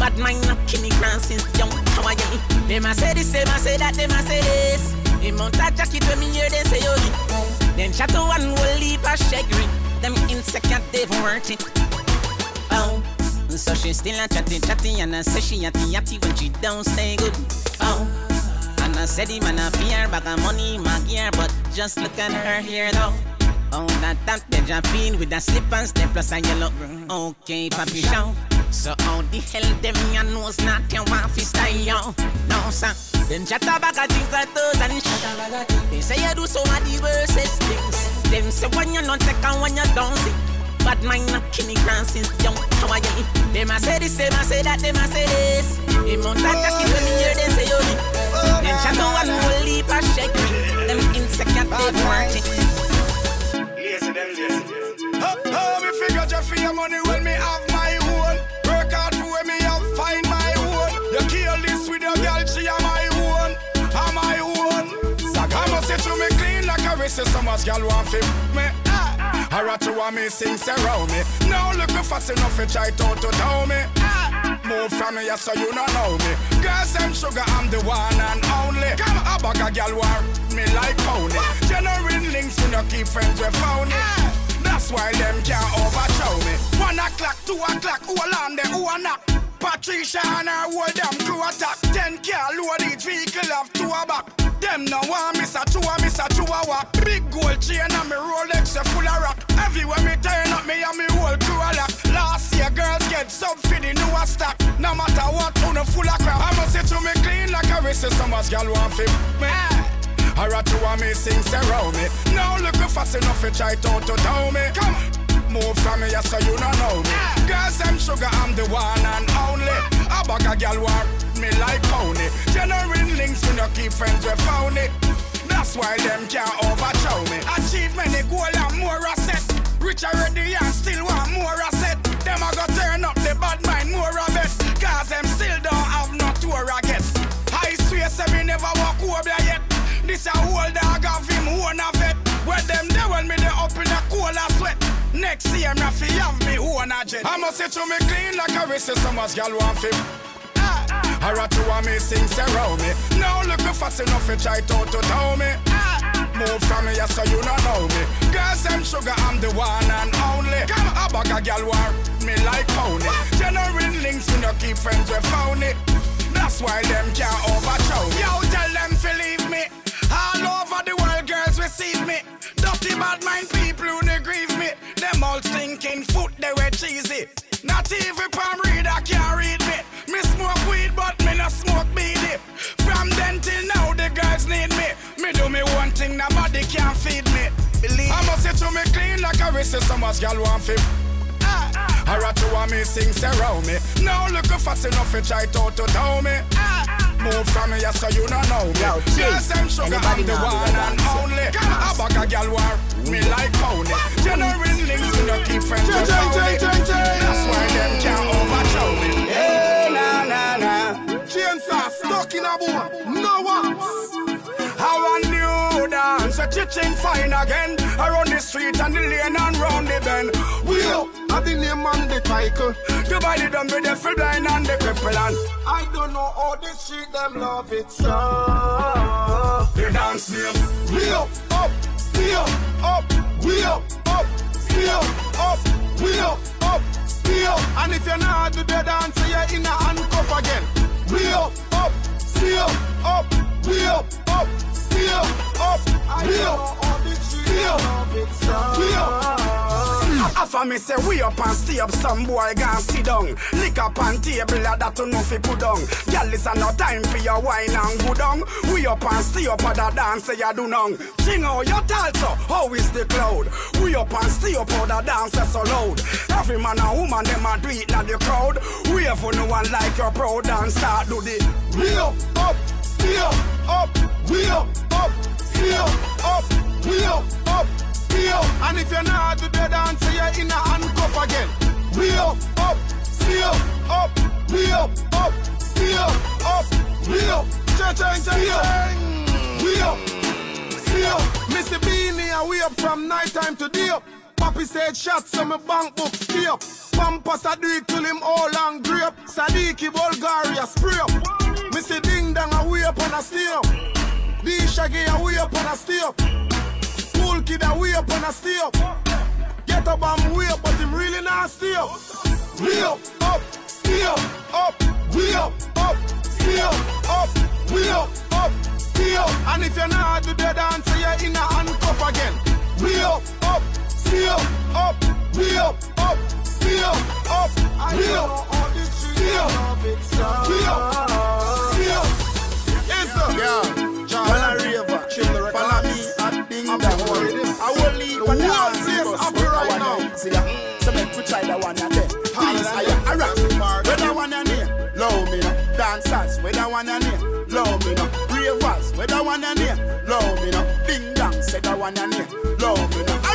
Bad mind not kill me grand since young. How are you? Them a say this, them a say that, them a say this. In mount a jacket when me hear them say yo. Then chat to one will leave a shaggy. Them insect they've worked it. Oh. So she still a chatty chatty and I say she yatty yatty when she don't stay good. Oh. And I said him and I fear bag of money my gear, but just look at her here though. Oh, that that the Japan with a slip and step plus a yellow. Okay, papi show. So how the hell them ya knows not your want fi style yo? No sir. Them chatter bag of things like those and shit. They say you do so many worstest things. Them say when you not take and when you don't see. Bad mind not me grand since young. How are you? Them a say this, them a say that, them a say this. In mount a jacket when me hear them say oh, yo. Them to one will leave a shake me. Them insect they work it. Oh, oh, me figure just for your money when me have a wrist. So much girl want fi me. Ah. I rat you want me sing around me. Now look me fast enough to try to to tell me. Ah. Move from me, yeah, so you don't know me. Girls, them sugar, I'm the one and only. Come a bag of girl war me like pony. Genuine links, we no keep friends with phony. That's why them can't overthrow me. One o'clock, two o'clock, hold on there, who a knock? Patricia and her whole damn crew attack. Ten car load each vehicle have two a back. Them no want miss a two a miss a two a walk. Big gold chain and me Rolex a full of rock. Everywhere me turn up, me and me whole crew a lock. Last year girls get sub for the newer stock. No matter what, on a full of crap. I must say to me clean like a wrist. So much girl want fi me. I rat you want me sing around me. Now look fast enough to try to to tell me. Come on. Move from me, so you don't know me. Girls, them sugar, I'm the one and only. A bag of girl war me like pony. Genuine links, we no keep friends with phony. That's why them can't overthrow me. Achieve many goal and more asset. Rich already and still want more asset. Them a go turn up the bad mind more of it. Cause them still don't have no tour I get. I swear, say me never walk over yet. This a whole dog of him own of it. Where them there when me they up in the cola sweat. Next year, me have me own a jet. I must say to me clean like a wrist, so much girl want fi. I rat you want me sing around me. Now look me fast enough to try to to tell me. Move from me, so you don't know me. Girls, them sugar, I'm the one and only. A bag of girl war me like pony. Genuine links, we no keep friends with phony. That's why them can't overthrow me. Yo, tell them to leave me. All over the world, girls receive me. Dirty bad mind people who grieve me. Them all stinking foot, they were cheesy. Not even palm reader can't read me. Do me one thing, nobody can feed me. Believe. I must say to me clean like a wrist, so much girl want fi. Ah. I rat you want me sing around me. Now look fast enough to try to to tell me. Ah. Move from me, yes, so you don't know me. Yo, Girls, them sugar, I'm the one and only. A bag a gal war me like pony. Genuine links, we no keep friends with phony. That's why them can't overthrow me. Hey, na na na. Chainsaw stuck in a boat, no wax. A fine again. Around the street and the lane and round the bend. We up, at the name and the title. Divided them with the full blind and the cripple and I don't know how the street them love it so. the dance name. We up, up, we up, up, we up, up, we up, up, we up, up, we up. And if you're not do the dance, you're in a handcuff again. We up, up, we up, up, we up, up, the for me say we up and stay up, some boy gon' sit down. Lick up on table, that to know fi put down. Girl, a no time for your wine and go down. We up and stay up, other dance say you do none. Sing out your talso, how is the cloud? We up and stay up, other dance so loud. Every man and woman, them a do it in the crowd. We have no one like your proud and start do the we up, up, stay up, we up, up, stay up, we up, up. And if you're not do the dance, you're in a handcuff again. We up, up, stay up, we up, up, up, up, we up, cha-ching, cha-ching. We up, stay up. Missy Beanie, and we up from night time to day up. Papi said shots, so my bank book stay up. Pampas I do it till him all and grape. Sadiki Bulgaria spray up. Missy Ding Dang a way up and a up. D Shaggy a way up and a stay up. Cool Kid a way up and a up. Get up and way up, but him really not up. We up, up, stay up, we up, up, stay up, we up, up, stay. And if you're not do the dance, you're in a handcuff again. We up, up, stay up, up, we up, up, we up, up, we up. Yes, sir. Yeah, follow River, follow me at Ding Dong. I will leave The world says happy right now. So make we try that one and then. I am a rock. Where that one and here, love me now. Dancers, where that one and here, love me now. Ravers, where that one and here, love me now. Ding dong, say that one and here, love me now.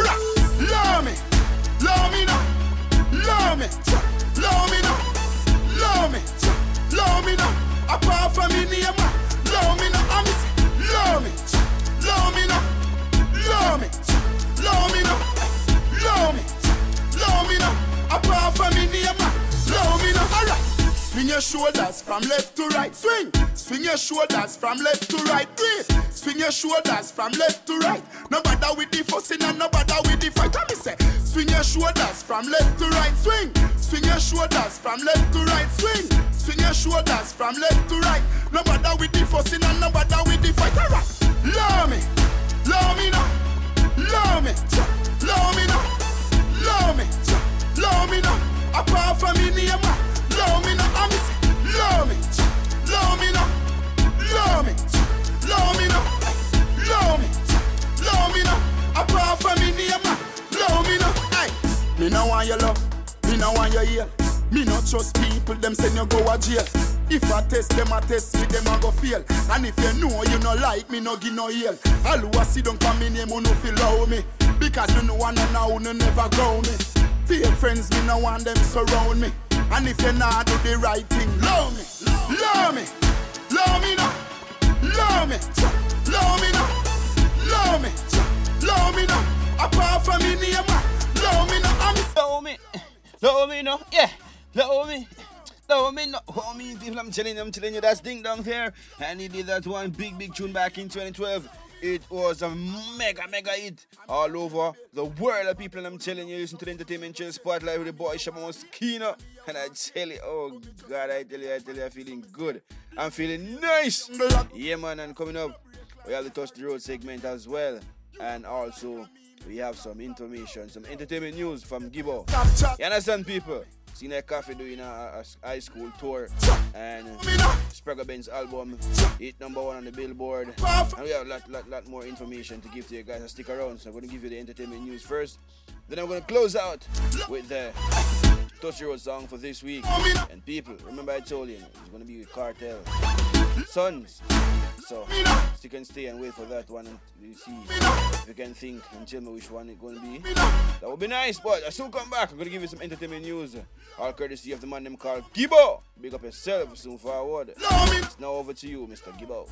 Your shoulders from left to right, swing. Swing your shoulders from left to right, breathe. Swing your shoulders from left to right. No bother with the fussing and no bother with the fight. Let me say, swing your shoulders from left to right, swing. Swing your shoulders from left to right, swing. Swing your shoulders from left to right. No bother with the fussing and no bother with the fight. Alright, love me, love me now, love me, love me now, love me, love me now. Apart from me name, love me now. I'm me, love me now, love me, love me now, love me, love me now. Apart from me name, ah, love me now. Hey, me no want your love, me no want your ear. Me not trust people, them send you go a jail. If I test them, I test me, them I go fail. And if you know you no like me, no give no yell. All who for me name, who no feel me. Because you know one and now, no never grow me. Fake friends, me no want them surround me. And if you not do the right thing, love me, love me, love me now, love me, love me now, love me, love me now. Apart from me name, love me now. I'm Love me, love me no, yeah, love me. Love me, no, homie, people, I'm telling you, I'm telling you, that's Ding Dong there. And he did that one big, big tune back in 2012. It was a mega, mega hit all over the world of people. And I'm telling you, listen to the entertainment chill spotlight with the boy Shabba Muskeno. And I tell you, oh God, I tell you, I tell you, I'm feeling good. I'm feeling nice. Yeah, man, and coming up, we have the Touch the Road segment as well. And also, we have some information, some entertainment news from Gibbo. You understand, people? Senior Koffee doing a, a- high school tour and Spragga Benz album hit number one on the billboard and we have a lot, lot, lot more information to give to you guys. So stick around. So I'm going to give you the entertainment news first. Then I'm going to close out with the Road song for this week. And people, remember I told you it's to be with Kartel, Sons. So you can stay and wait for that one and you see if you can think and tell me which one it's to be. That would be nice, but I soon come back. I'm to give you some entertainment news. All courtesy of the man named called Gibbo. Big up yourself soon forward. It's now over to you, Mr. Gibbo.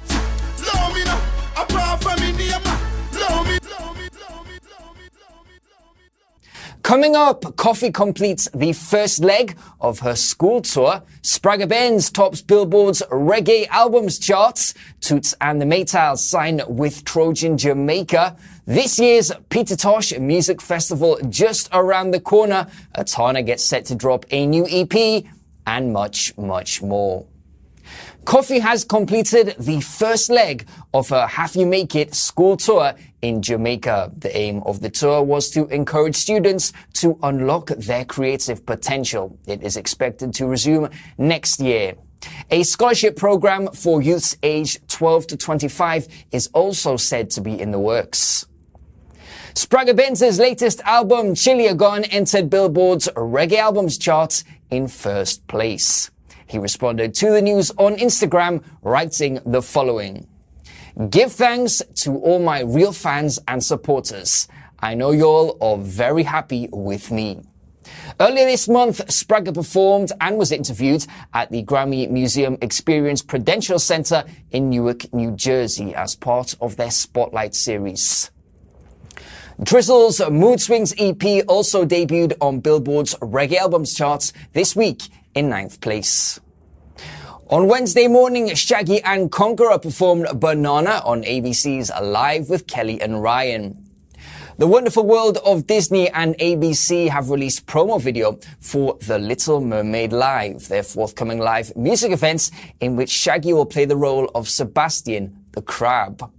Coming up, Koffee completes the first leg of her school tour. Spragga Benz tops Billboard's reggae albums charts. Toots and the Maytals sign with Trojan Jamaica. This year's Peter Tosh Music Festival just around the corner. Etana gets set to drop a new EP and much, much more. Koffee has completed the first leg of her Have You Make It school tour in Jamaica. The aim of the tour was to encourage students to unlock their creative potential. It is expected to resume next year. A scholarship program for youths aged 12 to 25 is also said to be in the works. Spragga Benz's latest album, Chiliagon, entered Billboard's reggae albums chart in first place. He responded to the news on Instagram, writing the following. Give thanks to all my real fans and supporters. I know y'all are very happy with me. Earlier this month, Spragga performed and was interviewed at the Grammy Museum Experience Prudential Center in Newark, New Jersey as part of their Spotlight series. Drizzle's Mood Swings EP also debuted on Billboard's Reggae Albums charts this week in ninth place. On Wednesday morning, Shaggy and Conkarah performed Banana on ABC's Live with Kelly and Ryan. The Wonderful World of Disney and ABC have released promo video for The Little Mermaid Live, their forthcoming live music events in which Shaggy will play the role of Sebastian the Crab.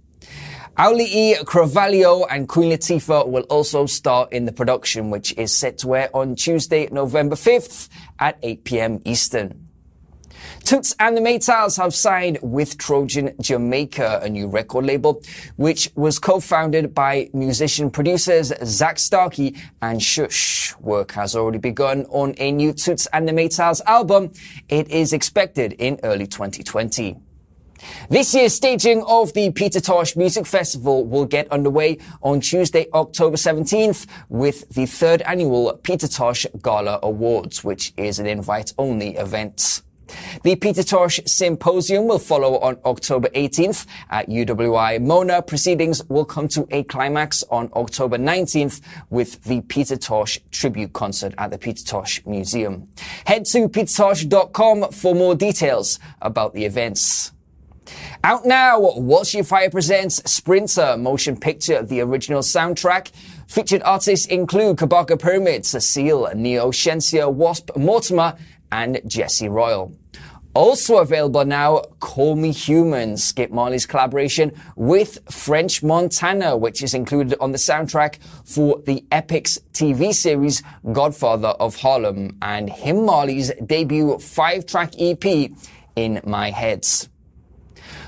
Auli'i Cravalho and Queen Latifah will also star in the production, which is set to air on Tuesday, November 5th at 8 p.m. Eastern. Toots and the Maytals have signed with Trojan Jamaica, a new record label, which was co-founded by musician producers Zach Starkey and Shush. Work has already begun on a new Toots and the Maytals album. It is expected in early 2020. This year's staging of the Peter Tosh Music Festival will get underway on Tuesday, October 17th with the third annual Peter Tosh Gala Awards, which is an invite-only event. The Peter Tosh Symposium will follow on October 18th at UWI Mona. Proceedings will come to a climax on October 19th with the Peter Tosh tribute concert at the Peter Tosh Museum. Head to petertosh.com for more details about the events. Out now, Walshy Fire presents Sprinter motion picture, of the original soundtrack. Featured artists include Kabaka Pyramid, Cecile, Neo Shensia, Wasp Mortimer, and Jesse Royal. Also available now, Call Me Human, Skip Marley's collaboration with French Montana, which is included on the soundtrack for the Epix TV series Godfather of Harlem, and Him Marley's debut five-track EP, In My Heads.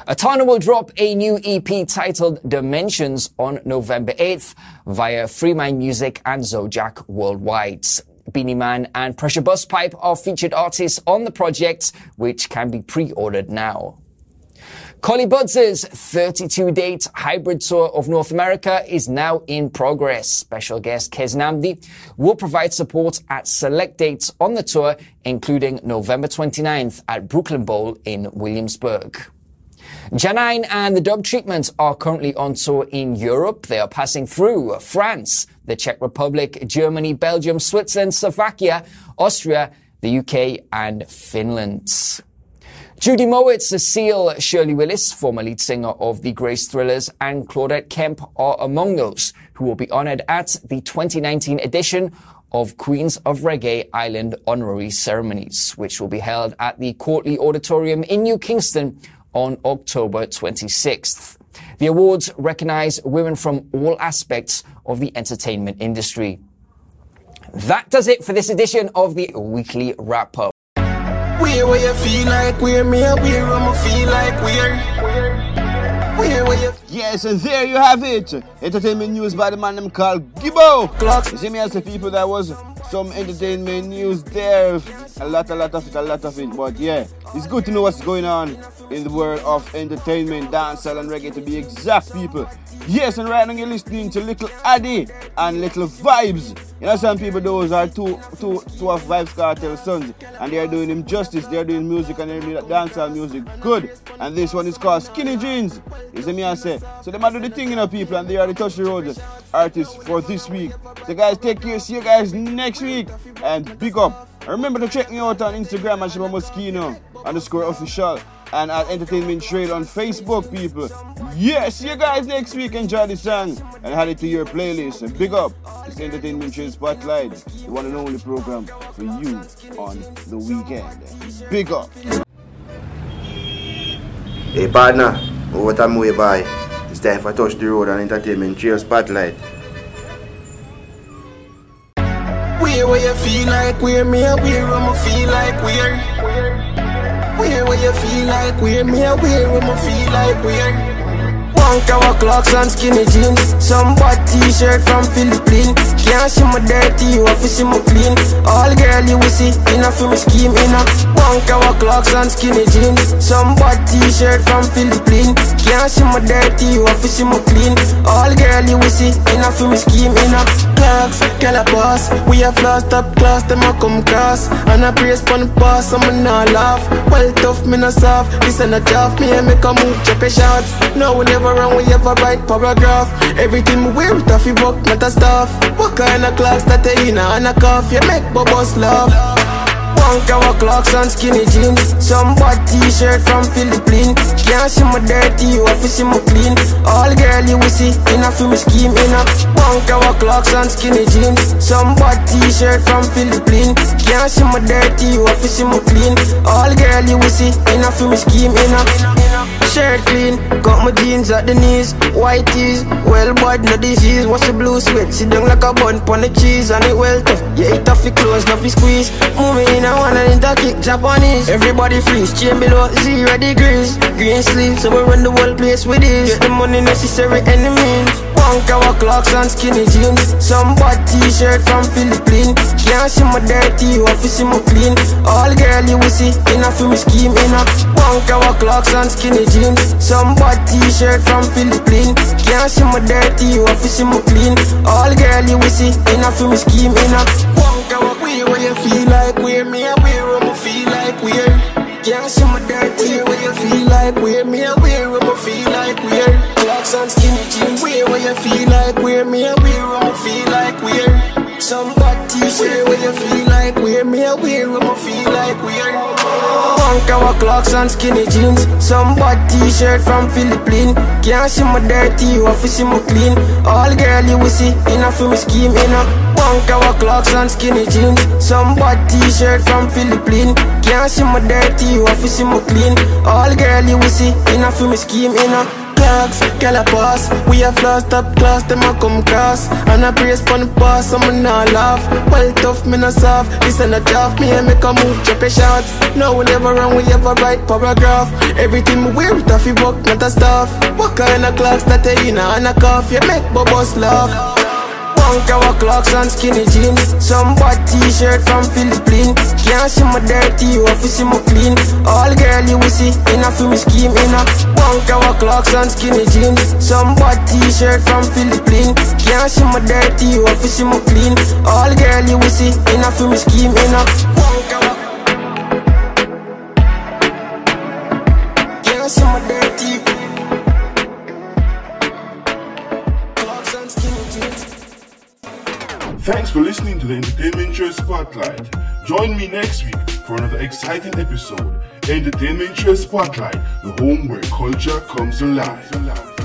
Etana will drop a new EP titled Dimensions on November 8th via Free Mind Music and Zodiac Worldwide. Beenie Man and Pressure Busspipe are featured artists on the project, which can be pre-ordered now. Collie Buddz' 32-date hybrid tour of North America is now in progress. Special guest Keznamdi will provide support at select dates on the tour, including November 29th at Brooklyn Bowl in Williamsburg. Jah9 and the Dub Treatment are currently on tour in Europe. They are passing through France, the Czech Republic, Germany, Belgium, Switzerland, Slovakia, Austria, the UK, and Finland. Judy Mowatt, Cecile Shirley Willis, former lead singer of the Grace Thrillers, and Claudette Kemp are among those who will be honored at the 2019 edition of Queens of Reggae Island honorary ceremonies, which will be held at the Courtleigh Auditorium in New Kingston on October 26th. The awards recognize women from all aspects of the entertainment industry. That does it for this edition of the weekly wrap up. Where where you feel like we're me, where I'ma feel like we're. Where where you Yes, and there you have it. Entertainment news by the man them called Gibbo. Clock. You see me as the people that was some entertainment news there. A lot, a lot of it, a lot of it. But yeah, it's good to know what's going on in the world of entertainment, dancehall and reggae to be exact people. Yes, and right now you're listening to Likkle Addi and Likkle Vybz. You know, some people, those are two, two, two of Vybz Kartel sons, and they are doing him justice. They are doing music and they're doing dancehall music good. And this one is called Skinny Jeans. You see me, I say. So they might do the thing, you know, people, and they are the Touch the Road artists for this week. So, guys, take care. See you guys next week, and big up. And remember to check me out on Instagram at Shabba Muskeno underscore official and at Entertainment Trade on Facebook, people. Yeah, see you guys next week. Enjoy the song and add it to your playlist. And big up, it's Entertainment Trade Spotlight, the one and only program for you on the weekend. Big up. Hey partner, over time we by. Time for Touch the Road and Entertainment. Trail Spotlight. Where where you feel like where me where I'ma feel like where? Where where you feel like where me where I'ma feel like where? Punk our clocks and skinny jeans. Some bad t-shirt from Philippines. Can't see my dirty, you have to see my clean. All girl you will see, enough for me scheme enough Punk our clocks and skinny jeans. Some bad t-shirt from Philippines. Can't see my dirty, you have to see my clean. All girl you will see, enough for me scheme enough Clocks, boss, We have lost top class, them a come cross. And I praise pon the pass, I'm not laugh. Well tough, me not soft. This ain't a job, me and make a move, check a shot No, we never run, we ever write paragraph. Everything we wear, it off, work, not a stuff What kind of clocks that they in and a cough. You make bubbles laugh Punk our Clarks and skinny jeans. Some bad t-shirt from Philippines Can't see my dirty, you have to see my clean. All girl you will see, enough for me scheme enough Punk our Clarks and skinny jeans. Some bad t-shirt from Philippines Can't see my dirty, you have to see my clean. All girl you will see, enough for me scheme enough Shirt clean, got my jeans at the knees. White tees, well bud, no disease. What's the blue sweat, sit down like a bun pon the cheese. And it well tough, yeah it off it close, not squeeze. Moving in a one and into kick Japanese. Everybody freeze, chain below zero degrees. Green sleeves, so we run the whole place with this Get the money necessary enemies Punk our Clarks and skinny jeans. Some bad t-shirt from Philippines. Can't see my dirty, you have to see my clean. All girl you will see, enough for me scheme enough Punk our Clarks and skinny jeans. Some bad t-shirt from Philippines. Can't see my dirty, you have to see my clean. All girl you will see, enough for me scheme enough Punk our way where you feel like where me a where I'ma feel like where. Can't see my dirty where you feel like where me a where I'ma feel like where. Clarks and skinny jeans you feel like where me a where I'ma feel like where Some bad t-shirt where you feel like where me a where I'ma feel like where Punk our Clarks and skinny jeans. Some bad t-shirt from Philippines. Can't see my dirty, you have to see my clean. All girl you will see, enough for me scheme enough Punk our Clarks and skinny jeans. Some bad t-shirt from Philippines. Can't see my dirty, you have to see my clean. All girl you will see, enough for me scheme enough Clarks, calabash We have lost up class, them a come cross. And I praise pon the pass, I'm not laugh. Well tough, me not soft. This ain't a job, me and make a move, check a shot No, we never run, we ever write paragraph. Everything we wear, it off, it work, not a stuff What kind of Clarks that they in and a cough. You make bubbles laugh Punk our Clarks and skinny jeans. Some bad t-shirt from Philippines. Can't see my dirty, you have to see my clean. All girl you will see, enough for me scheme enough Punk our Clarks and skinny jeans. Some bad t-shirt from Philippines. Can't see my dirty, you have to see my clean. All girl you will see, enough for me scheme enough Thanks for listening to the Entertainment Show Spotlight. Join me next week for another exciting episode. Entertainment Show Spotlight, the home where culture comes alive.